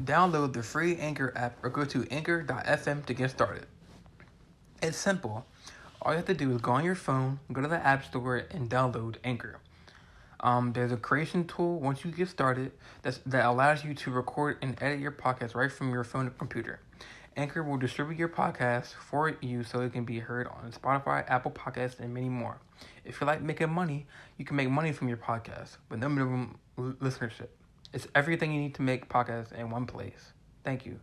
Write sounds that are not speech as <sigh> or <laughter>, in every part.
Download the free Anchor app or go to anchor.fm to get started. It's simple. All you have to do is go on your phone, go to the App Store, and download Anchor. Um, there's a creation tool once you get started that's, that allows you to record and edit your podcast right from your phone or computer. Anchor will distribute your podcast for you so it can be heard on Spotify, Apple Podcasts, and many more. If you like making money, you can make money from your podcast with no minimum listenership. It's everything you need to make podcasts in one place. Thank you.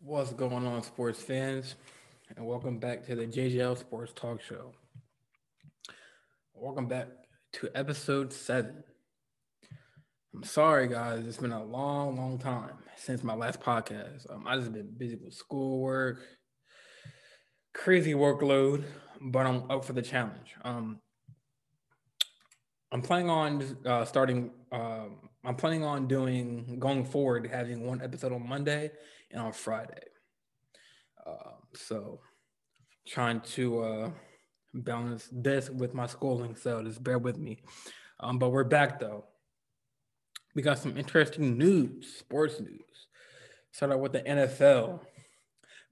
What's going on, sports fans? And welcome back to the JJL Sports Talk Show. Welcome back to episode seven. I'm sorry, guys. It's been a long, long time since my last podcast. Um, I just been busy with schoolwork, crazy workload, but I'm up for the challenge. Um, I'm planning on uh, starting. Um, I'm planning on doing going forward, having one episode on Monday and on Friday. Uh, so, trying to uh, balance this with my schooling. So just bear with me. Um, but we're back though. We got some interesting news, sports news. Start out with the NFL.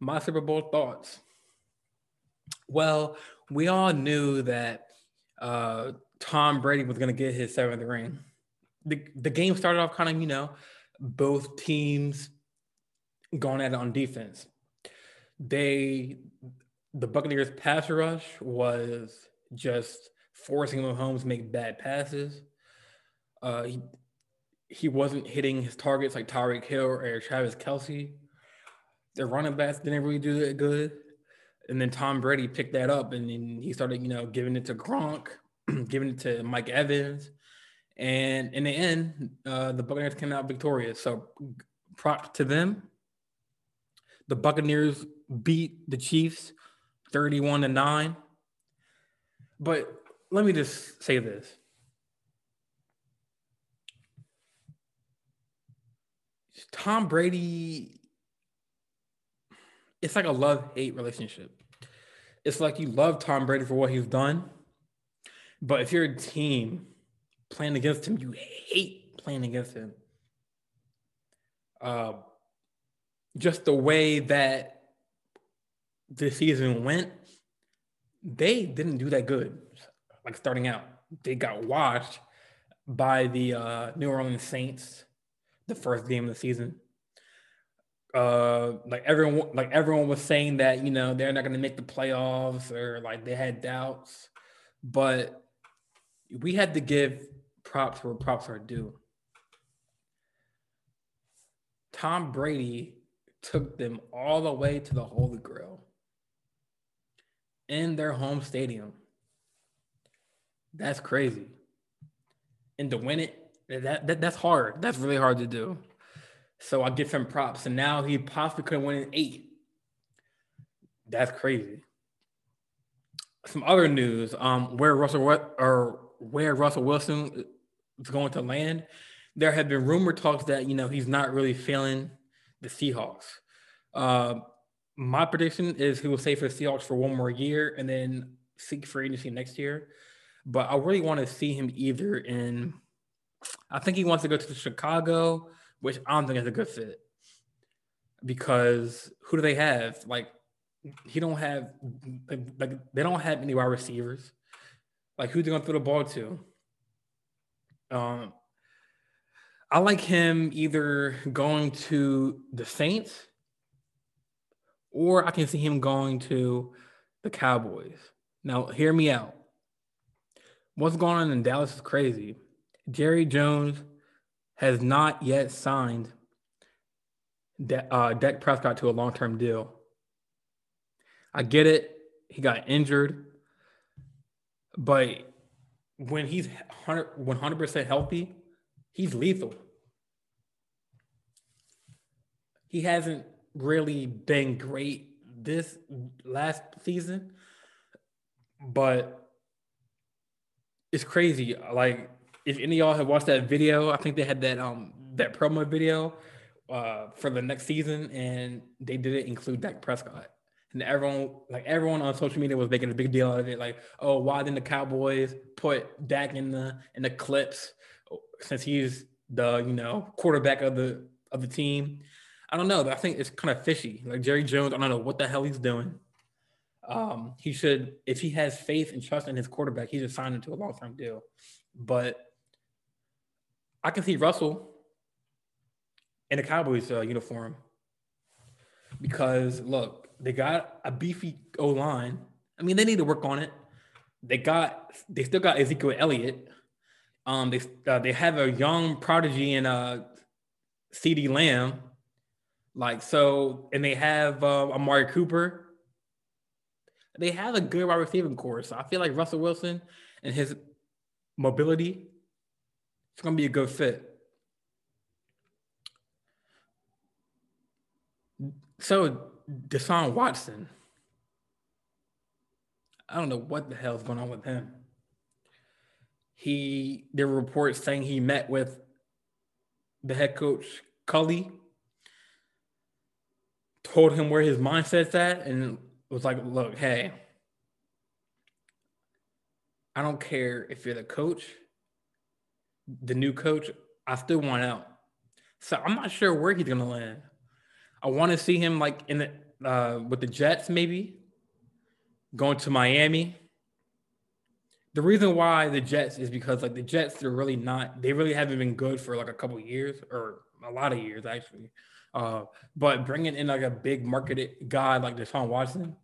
My Super Bowl thoughts. Well, we all knew that uh, Tom Brady was going to get his seventh ring. The, the game started off kind of, you know, both teams going at it on defense. They the Buccaneers pass rush was just forcing Mahomes to make bad passes. Uh, he he wasn't hitting his targets like Tyreek Hill or Travis Kelce. Their running backs didn't really do that good. And then Tom Brady picked that up and then he started, you know, giving it to Gronk, <clears throat> giving it to Mike Evans. And in the end, uh, the Buccaneers came out victorious. So props to them. The Buccaneers beat the Chiefs 31 to 9. But let me just say this. Tom Brady, it's like a love hate relationship. It's like you love Tom Brady for what he's done, but if you're a team playing against him, you hate playing against him. Uh, just the way that the season went, they didn't do that good. Like starting out, they got washed by the uh, New Orleans Saints the first game of the season. Uh, like everyone, like everyone was saying that you know they're not going to make the playoffs or like they had doubts, but we had to give props where props are due. Tom Brady took them all the way to the Holy Grail in their home stadium. That's crazy. And to win it, that, that that's hard. That's really hard to do. So I give him props. And now he possibly could win an eight. That's crazy. Some other news. Um, where Russell or where Russell Wilson is going to land. There have been rumor talks that you know he's not really feeling the Seahawks. Uh, my prediction is he will stay for the Seahawks for one more year and then seek free agency next year. But I really want to see him either in, I think he wants to go to Chicago, which I don't think is a good fit because who do they have? Like, he don't have like, like they don't have any wide receivers. Like, who's they gonna throw the ball to? Um, I like him either going to the Saints or I can see him going to the Cowboys. Now, hear me out. What's going on in Dallas is crazy. Jerry Jones has not yet signed De- uh, Dak Prescott to a long term deal. I get it. He got injured. But when he's 100, percent healthy, he's lethal. He hasn't really been great this last season, but it's crazy. Like if any of y'all have watched that video, I think they had that um that promo video uh for the next season, and they didn't include Dak Prescott. And everyone, like everyone on social media, was making a big deal out of it. Like, oh, why didn't the Cowboys put Dak in the in the clips since he's the you know quarterback of the of the team. I don't know. I think it's kind of fishy. Like Jerry Jones, I don't know what the hell he's doing. Um, he should, if he has faith and trust in his quarterback, he should sign into a long term deal. But I can see Russell in a Cowboys uh, uniform because look, they got a beefy O line. I mean, they need to work on it. They got, they still got Ezekiel Elliott. Um, they uh, they have a young prodigy in uh, CeeDee Lamb, like so, and they have uh, Amari Cooper. They have a good wide receiving corps, so I feel like Russell Wilson and his mobility, it's gonna be a good fit. So Deshaun Watson, I don't know what the hell's going on with him he there were reports saying he met with the head coach Culley, told him where his mindset's at, and was like, "Look, hey, I don't care if you're the coach, the new coach. I still want out." So I'm not sure where he's gonna land. I want to see him like in the uh, with the Jets, maybe going to Miami the reason why the Jets is because like the Jets they're really not they really haven't been good for like a couple years or a lot of years actually. Uh, but bringing in like a big marketed guy like Deshaun Watson,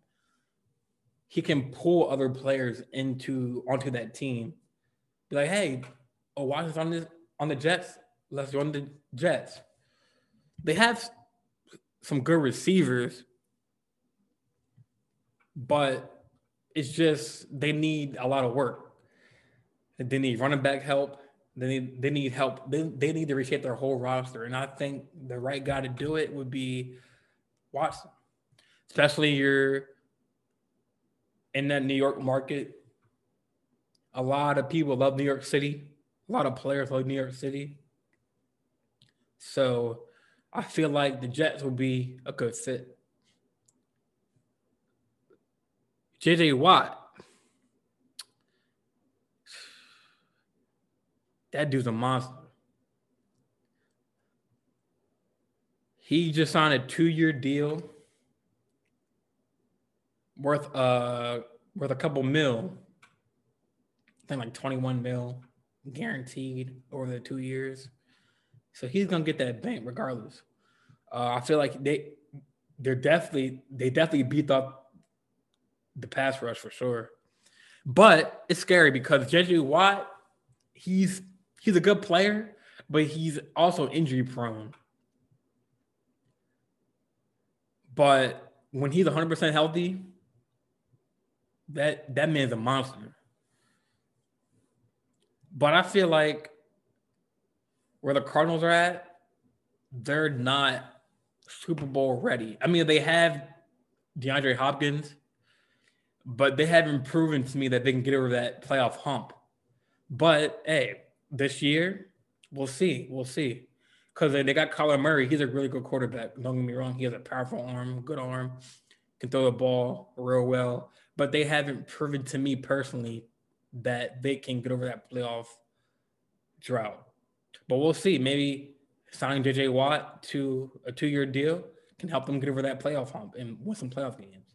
he can pull other players into onto that team. Be like, hey, oh Watson's on this on the Jets. Let's run the Jets. They have some good receivers, but it's just they need a lot of work. They need running back help. They need they need help. They, they need to reshape their whole roster. And I think the right guy to do it would be Watson. Especially you're in that New York market. A lot of people love New York City. A lot of players love New York City. So I feel like the Jets will be a good fit. JJ Watt. That dude's a monster. He just signed a two-year deal worth uh worth a couple mil. I think like 21 mil guaranteed over the two years. So he's gonna get that bank regardless. Uh, I feel like they they're definitely they definitely beat up the pass rush for sure. But it's scary because JJ Watt, he's he's a good player, but he's also injury prone. But when he's 100% healthy, that that man's a monster. But I feel like where the Cardinals are at, they're not Super Bowl ready. I mean, they have DeAndre Hopkins, but they haven't proven to me that they can get over that playoff hump. But hey, this year, we'll see. We'll see. Because they got Kyler Murray. He's a really good quarterback. Don't get me wrong. He has a powerful arm, good arm, can throw the ball real well. But they haven't proven to me personally that they can get over that playoff drought. But we'll see. Maybe signing JJ Watt to a two year deal can help them get over that playoff hump and win some playoff games.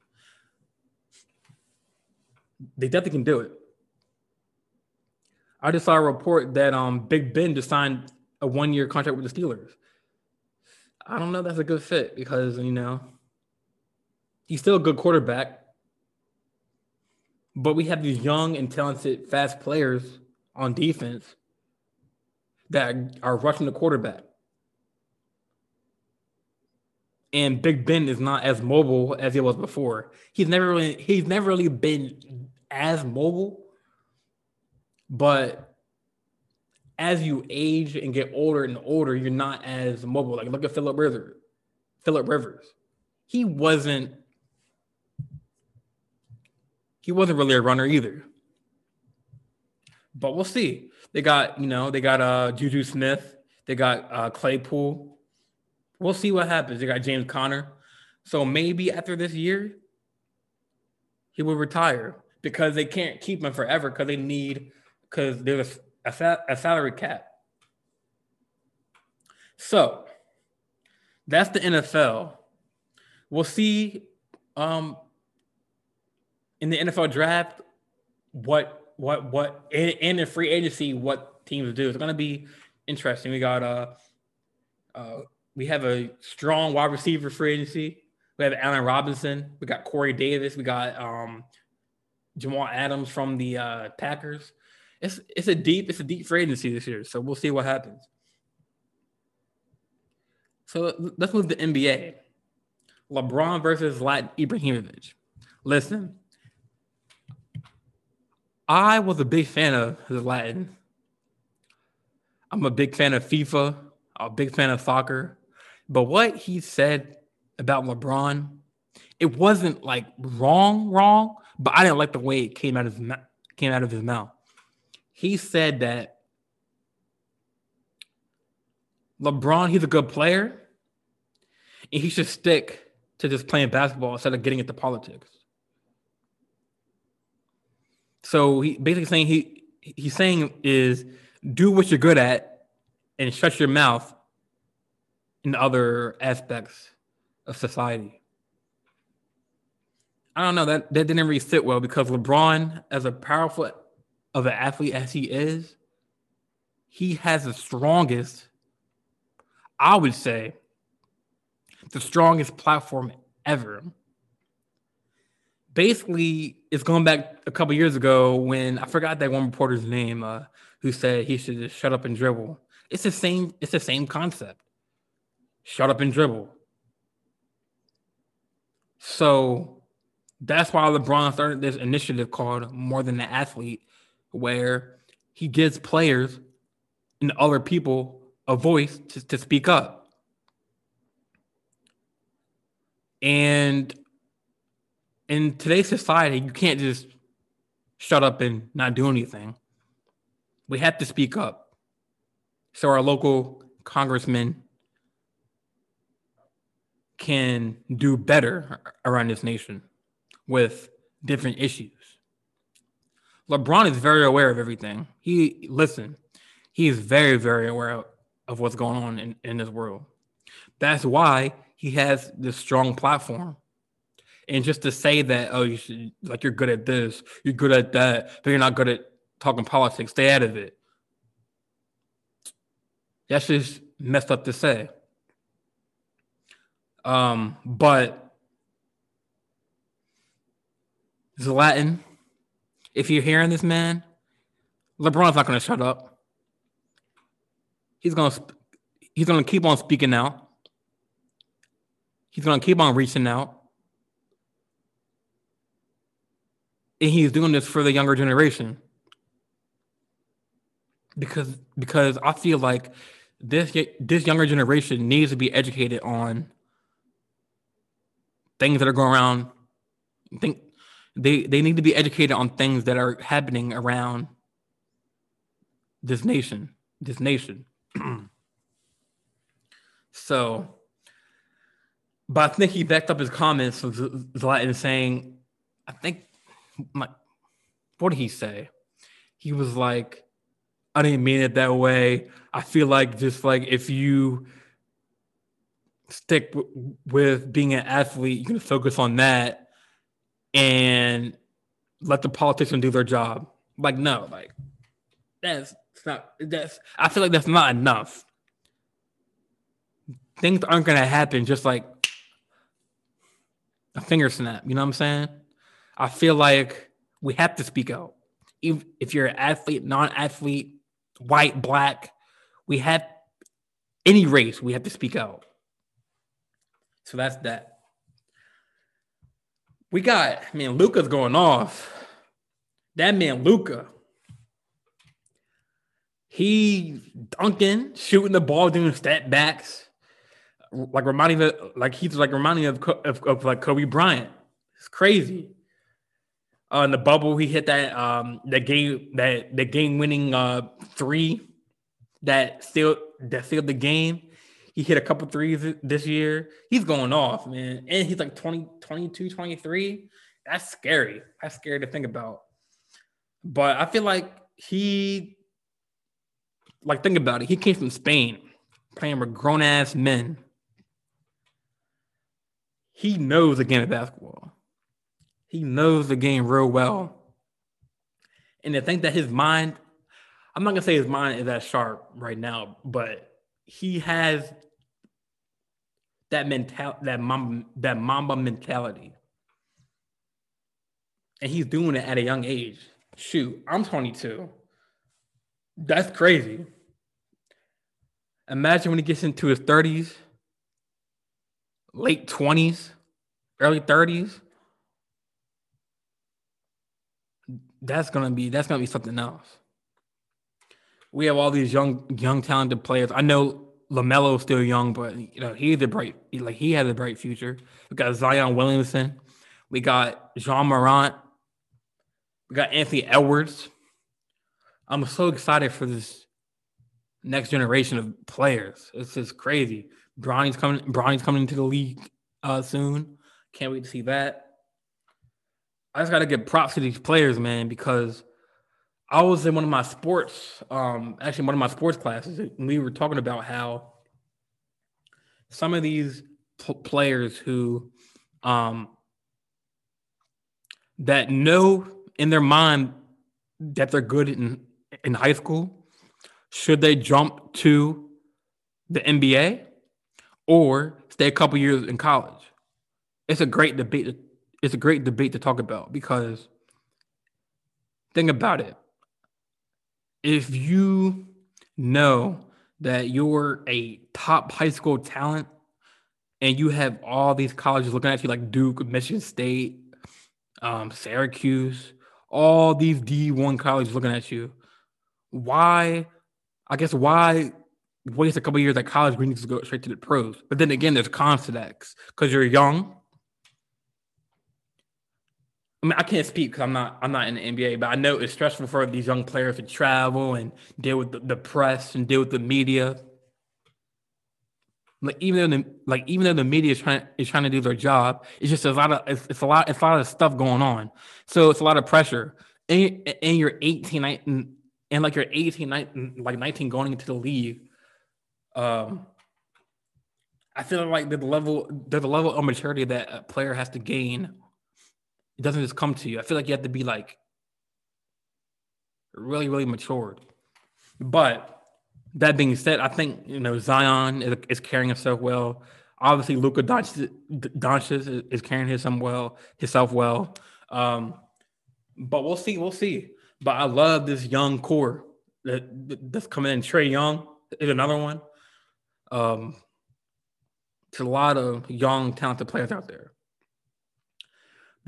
They definitely can do it. I just saw a report that um Big Ben just signed a one year contract with the Steelers. I don't know that's a good fit because you know he's still a good quarterback, but we have these young and talented, fast players on defense that are rushing the quarterback. And Big Ben is not as mobile as he was before. He's never really he's never really been as mobile, but as you age and get older and older, you're not as mobile. Like look at Philip Rivers. Philip Rivers. He wasn't he wasn't really a runner either. But we'll see. They got, you know, they got uh Juju Smith, they got uh Claypool. We'll see what happens. They got James Conner. So maybe after this year, he will retire because they can't keep him forever because they need because there's a, a, salary cap. So that's the NFL. We'll see um, in the NFL draft what what what in, in the free agency what teams do. It's gonna be interesting. We got uh uh we have a strong wide receiver free agency. We have Allen Robinson. We got Corey Davis. We got um Jamal Adams from the uh Packers. It's it's a deep it's a deep free agency this year. So we'll see what happens. So let's move to NBA. LeBron versus Zlatan Ibrahimovic. Listen, I was a big fan of Zlatan. I'm a big fan of FIFA. A big fan of soccer. But what he said about LeBron, it wasn't like wrong, wrong, but I didn't like the way it came out of his came out of his mouth. He said that LeBron, he's a good player, and he should stick to just playing basketball instead of getting into politics. So he basically saying he he's saying is do what you're good at and shut your mouth in other aspects of society. I don't know that that didn't really sit well because LeBron, as a powerful of an athlete as he is, he has the strongest, I would say, the strongest platform ever. Basically, it's going back a couple years ago when I forgot that one reporter's name uh, who said he should just shut up and dribble. It's the same. It's the same concept. Shut up and dribble. So that's why LeBron started this initiative called More Than an Athlete, where he gives players and other people a voice to, to speak up. And in today's society, you can't just shut up and not do anything. We have to speak up. So our local congressmen can do better around this nation with different issues. LeBron is very aware of everything. He listen, he is very, very aware of what's going on in, in this world. That's why he has this strong platform. And just to say that, oh, you should like you're good at this, you're good at that, but you're not good at talking politics, stay out of it. That's just messed up to say. Um, but Zlatan, if you're hearing this, man, LeBron's not going to shut up. He's going to he's going to keep on speaking out. He's going to keep on reaching out. And he's doing this for the younger generation. Because because I feel like this this younger generation needs to be educated on things that are going around. Think they they need to be educated on things that are happening around this nation, this nation. <clears throat> so but I think he backed up his comments with Zlatan saying, I think, my, what did he say? He was like, I didn't mean it that way. I feel like just like if you stick w- with being an athlete, you can focus on that and let the politicians do their job. Like, no, like that's not that's I feel like that's not enough. Things aren't gonna happen just like a finger snap. You know what I'm saying? I feel like we have to speak out. If, if you're an athlete, non-athlete, white, black, we have any race, we have to speak out. So that's that. We got man, Luka's going off. That man, Luka, He dunking, shooting the ball, doing step backs like reminding me, like he's like reminding of, of, of like Kobe Bryant. It's crazy. Uh, in the bubble, he hit that um that game that the game winning uh three that still that sealed the game. He hit a couple threes this year. He's going off, man. And he's like 20, 22, 23. That's scary. That's scary to think about. But I feel like he like think about it. He came from Spain playing with grown ass men. He knows the game of basketball. He knows the game real well. And to think that his mind, I'm not gonna say his mind is that sharp right now, but he has that mental that mamba that mamba mentality. And he's doing it at a young age. Shoot, I'm 22. That's crazy. Imagine when he gets into his 30s, late 20s, early 30s. That's gonna be that's gonna be something else. We have all these young, young, talented players. I know LaMelo's still young, but you know he's a bright, like he has a bright future. We got Zion Williamson, we got Ja Morant, we got Anthony Edwards. I'm so excited for this next generation of players. It's just crazy. Bronny's coming. Bronny's coming into the league uh, soon. Can't wait to see that. I just got to give props to these players, man, because I was in one of my sports, um, actually one of my sports classes, and we were talking about how some of these p- players who um, that know in their mind that they're good in in high school, should they jump to the NBA or stay a couple years in college? It's a great debate. It's a great debate to talk about because think about it. If you know that you're a top high school talent and you have all these colleges looking at you like Duke, Michigan State, um, Syracuse, all these D1 colleges looking at you, why I guess why waste a couple years at college when you just go straight to the pros? But then again, there's cons to that because you're young. I mean, I can't speak because I'm not I'm not in the NBA, but I know it's stressful for these young players to travel and deal with the, the press and deal with the media. Like even though the like even though the media is trying is trying to do their job, it's just a lot of it's, it's a lot it's a lot of stuff going on. So it's a lot of pressure. And, and you're 18, 19, and like you're 18, 19, like 19 going into the league, um, I feel like the level a level of maturity that a player has to gain. It doesn't just come to you. I feel like you have to be like really, really matured. But that being said, I think you know Zion is, is carrying himself well. Obviously, Luka Doncic, is carrying himself well, himself well. Um, but we'll see. We'll see. But I love this young core that that's coming in. Trae Young is another one. Um, there's a lot of young, talented players out there.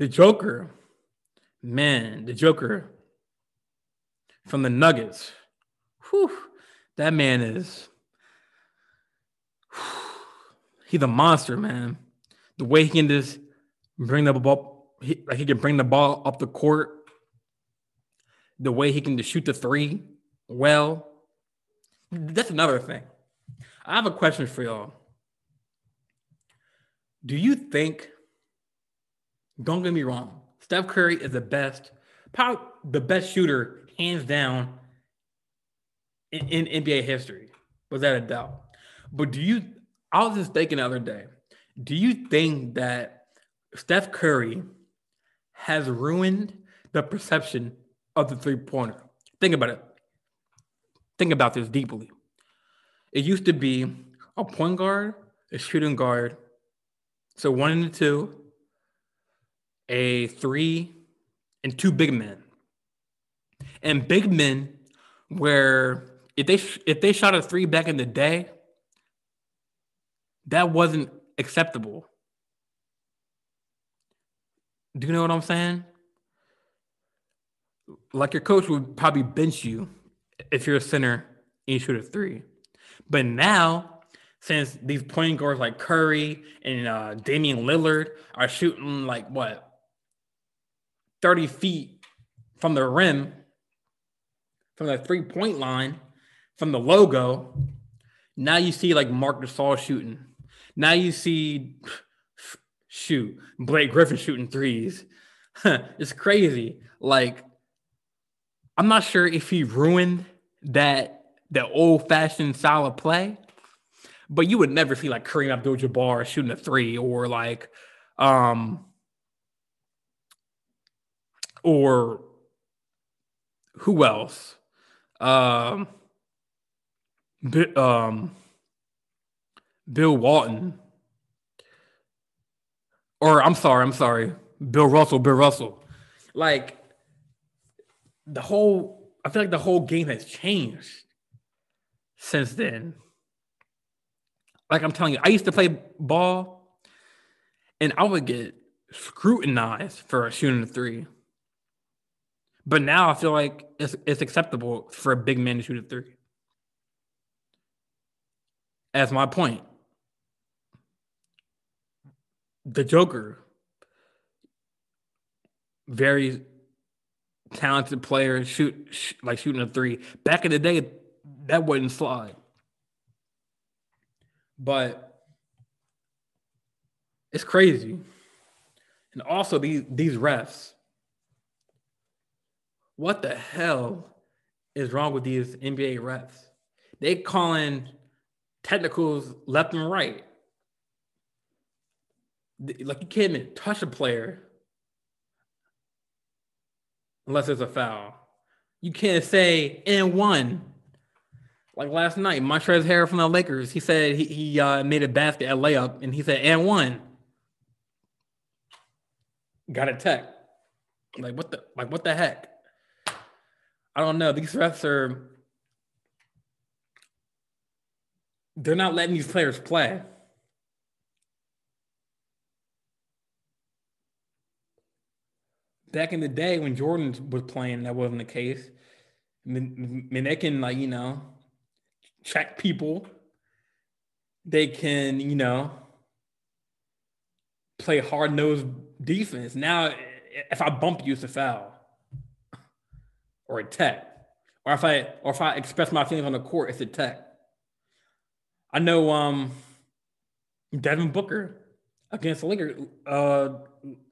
The Joker, man, the Joker from the Nuggets. Whew, that man is. He's a monster, man. The way he can just bring the ball, he, like he can bring the ball up the court the way he can just shoot the three well. That's another thing. I have a question for y'all. Do you think, don't get me wrong, Steph Curry is the best, probably the best shooter, hands down, in, in NBA history, without a doubt. But do you, I was just thinking the other day, do you think that Steph Curry has ruined the perception of the three pointer. Think about it. Think about this deeply. It used to be a point guard, a shooting guard, so one and two, a three, and two big men. And big men, where if they if they shot a three back in the day, that wasn't acceptable. Do you know what I'm saying? like your coach would probably bench you if you're a center and you shoot a three. But now, since these point guards like Curry and uh, Damian Lillard are shooting like what 30 feet from the rim, from the three point line, from the logo, now you see like Marc Gasol shooting. Now you see, shoot, Blake Griffin shooting threes. <laughs> it's crazy. Like I'm not sure if he ruined that the old fashioned style of play, but you would never see like Kareem Abdul-Jabbar shooting a three or like, um, or who else? Um, um, Bill Walton, or I'm sorry, I'm sorry, Bill Russell, Bill Russell. Like the whole, I feel like the whole game has changed since then. Like I'm telling you, I used to play ball, and I would get scrutinized for shooting a three. But now I feel like it's, it's acceptable for a big man to shoot a three. As my point. The Joker, very talented player, shoot, sh- like shooting a three. Back in the day, that wouldn't slide. But it's crazy. And also these these refs. What the hell is wrong with these NBA refs? They calling technicals left and right. Like you can't even touch a player unless it's a foul. You can't say and one. Like last night, Montrezl Harrell from the Lakers, he said he, he uh, made a basket at layup and he said and one. Got a tech. Like what the like what the heck? I don't know. These refs are they're not letting these players play. Back in the day when Jordan was playing, that wasn't the case. I mean, they can like you know check people. They can you know play hard nosed defense. Now, if I bump you, it's a foul or a tech, or if I or if I express my feelings on the court, it's a tech. I know um Devin Booker against the Lakers uh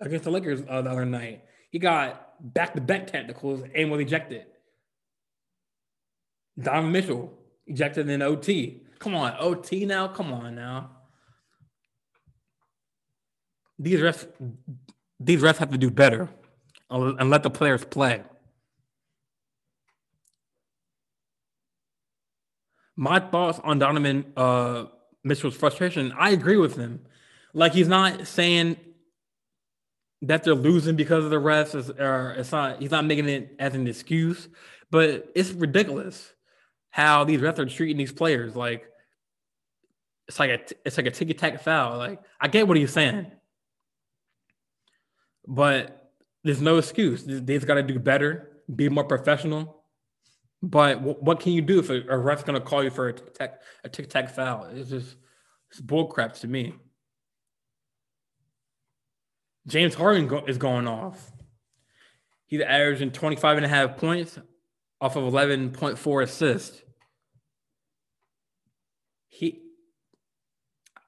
against the Lakers uh, the other night. He got back to back technicals and was ejected. Donovan Mitchell ejected in OT. Come on, OT now. Come on now. These refs, these refs have to do better and let the players play. My thoughts on Donovan uh, Mitchell's frustration, I agree with him. Like he's not saying that they're losing because of the refs, or it's not. He's not making it as an excuse, but it's ridiculous how these refs are treating these players. Like it's like a it's like a ticky tack foul. Like I get what he's saying, but there's no excuse. They've got to do better, be more professional. But what can you do if a, ref's going to call you for a tic tac a tic tac foul? It's just it's bullcrap to me. James Harden go, is going off. He's averaging 25 and a half points off of 11.4 assists. He,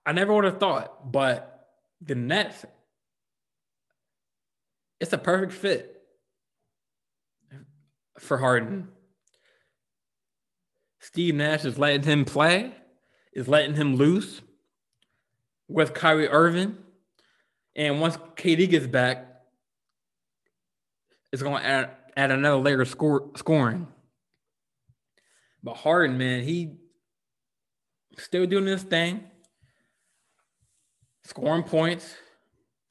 I never would have thought, but the Nets, it's a perfect fit for Harden. Steve Nash is letting him play, is letting him loose with Kyrie Irving. And once KD gets back, it's going to add, add another layer of score, scoring. But Harden, man, he still doing this thing, scoring points.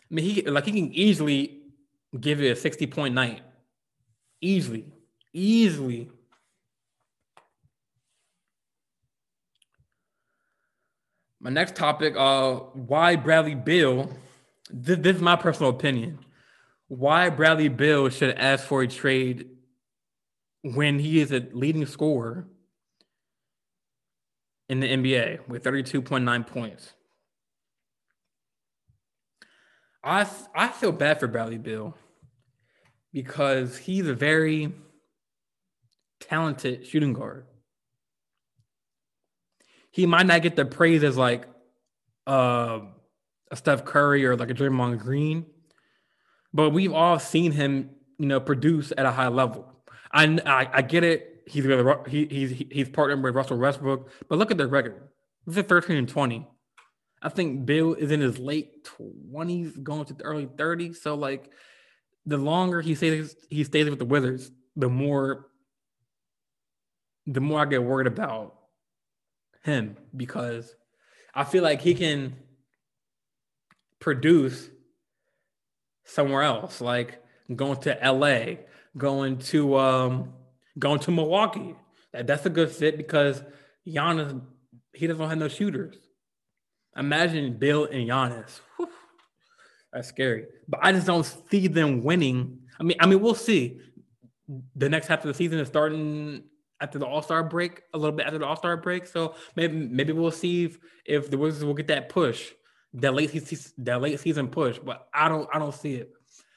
I mean, he like he can easily give you a 60 point night. Easily. Easily. My next topic, uh, why Bradley Beal. This, this is my personal opinion. Why Bradley Beal should ask for a trade when he is a leading scorer in the NBA with 32.9 points. I I feel bad for Bradley Beal because he's a very talented shooting guard he might not get the praise as like uh, a Steph Curry or like a Draymond Green, but we've all seen him, you know, produce at a high level. I I, I get it. He's he, he's he's partnered with Russell Westbrook, but look at their record. This is 13 and 20. I think Bill is in his late 20s, going to the early 30s. So like the longer he stays he stays with the Wizards, the more the more I get worried about him because I feel like he can produce somewhere else, like going to LA, going to um going to Milwaukee. That, that's a good fit because Giannis he doesn't have no shooters. Imagine Bill and Giannis. Whew, that's scary. But I just don't see them winning. I mean, I mean, we'll see. The next half of the season is starting after the All Star break, a little bit after the All Star break. So maybe maybe we'll see if, if the Wizards will get that push, that late season, that late season push. But I don't I don't see it.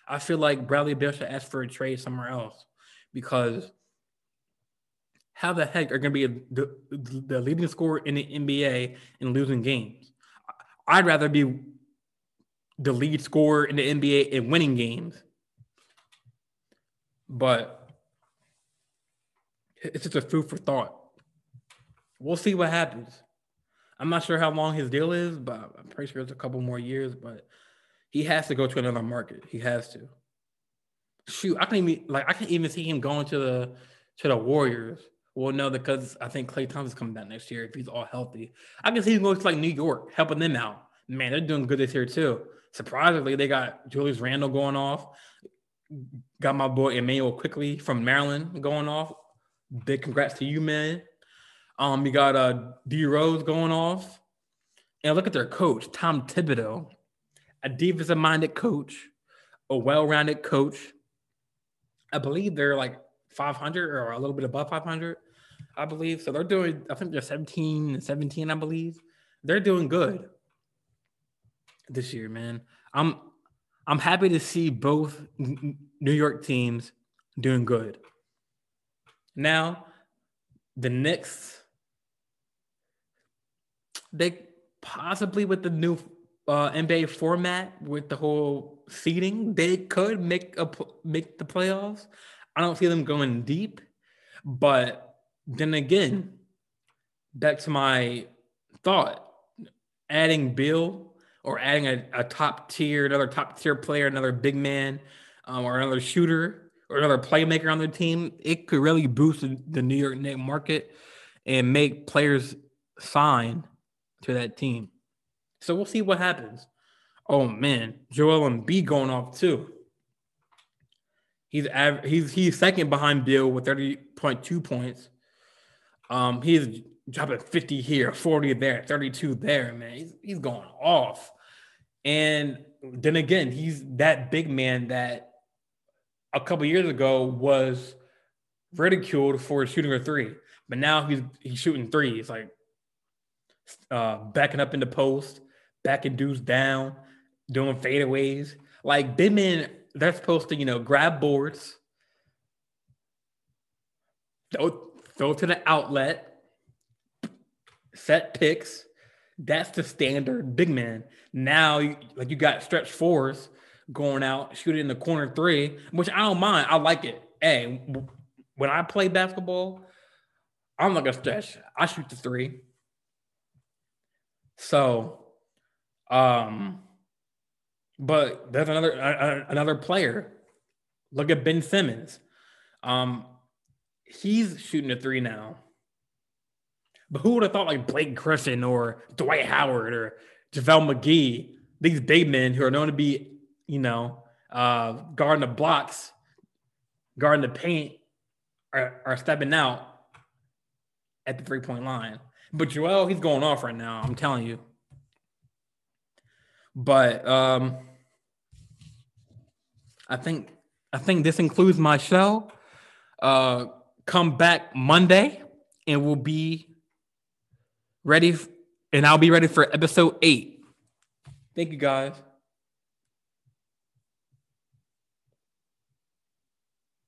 I feel like Bradley Beal should ask for a trade somewhere else because how the heck are going to be the, the leading scorer in the NBA and losing games? I'd rather be the lead scorer in the NBA and winning games. But it's just a food for thought. We'll see what happens. I'm not sure how long his deal is, but I'm pretty sure it's a couple more years. But he has to go to another market. He has to. Shoot, I can't even like I can't even see him going to the to the Warriors. Well, no, because I think Klay Thompson's coming back next year if he's all healthy. I can see him going to like New York, helping them out. Man, they're doing good this year too. Surprisingly, they got Julius Randle going off. Got my boy Immanuel Quickley from Maryland going off. Big congrats to you, man. Um, you got uh D Rose going off. And look at their coach, Tom Thibodeau, a defensive minded coach, a well rounded coach. I believe they're like 500 or a little bit above 500, I believe. So they're doing, I think they're 17, 17, I believe. They're doing good this year, man. I'm I'm happy to see both New York teams doing good. Now, the Knicks, they possibly with the new uh, NBA format with the whole seeding, they could make a make the playoffs. I don't see them going deep, but then again, back to my thought, adding Bill or adding a, a top tier, another top tier player, another big man, um, or another shooter or another playmaker on their team, it could really boost the New York Knicks market and make players sign to that team. So we'll see what happens. Oh man, Joel Embiid going off too. He's av- he's he's second behind Bill with 30.2 points. Um, he's dropping 50 here, 40 there, 32 there, man. He's, he's going off. And then again, he's that big man that a couple years ago was ridiculed for shooting a three, but now he's he's shooting threes, like uh, backing up in the post, backing dudes down, doing fadeaways. Like big men, they're supposed to you know grab boards, throw throw to the outlet, set picks. That's the standard big man. Now, like you got stretch fours going out, shooting in the corner three, which I don't mind. I like it. Hey, when I play basketball, I'm like a stretch. I shoot the three. So, um, but there's another uh, another player. Look at Ben Simmons. Um, he's shooting a three now. But who would have thought like Blake Griffin or Dwight Howard or JaVale McGee, these big men who are known to be you know, uh, guarding the blocks, guarding the paint, are, are stepping out at the three point line. But Joel, he's going off right now. I'm telling you. But um, I think I think this includes my show. Uh, come back Monday, and we'll be ready, f- and I'll be ready for episode eight. Thank you, guys.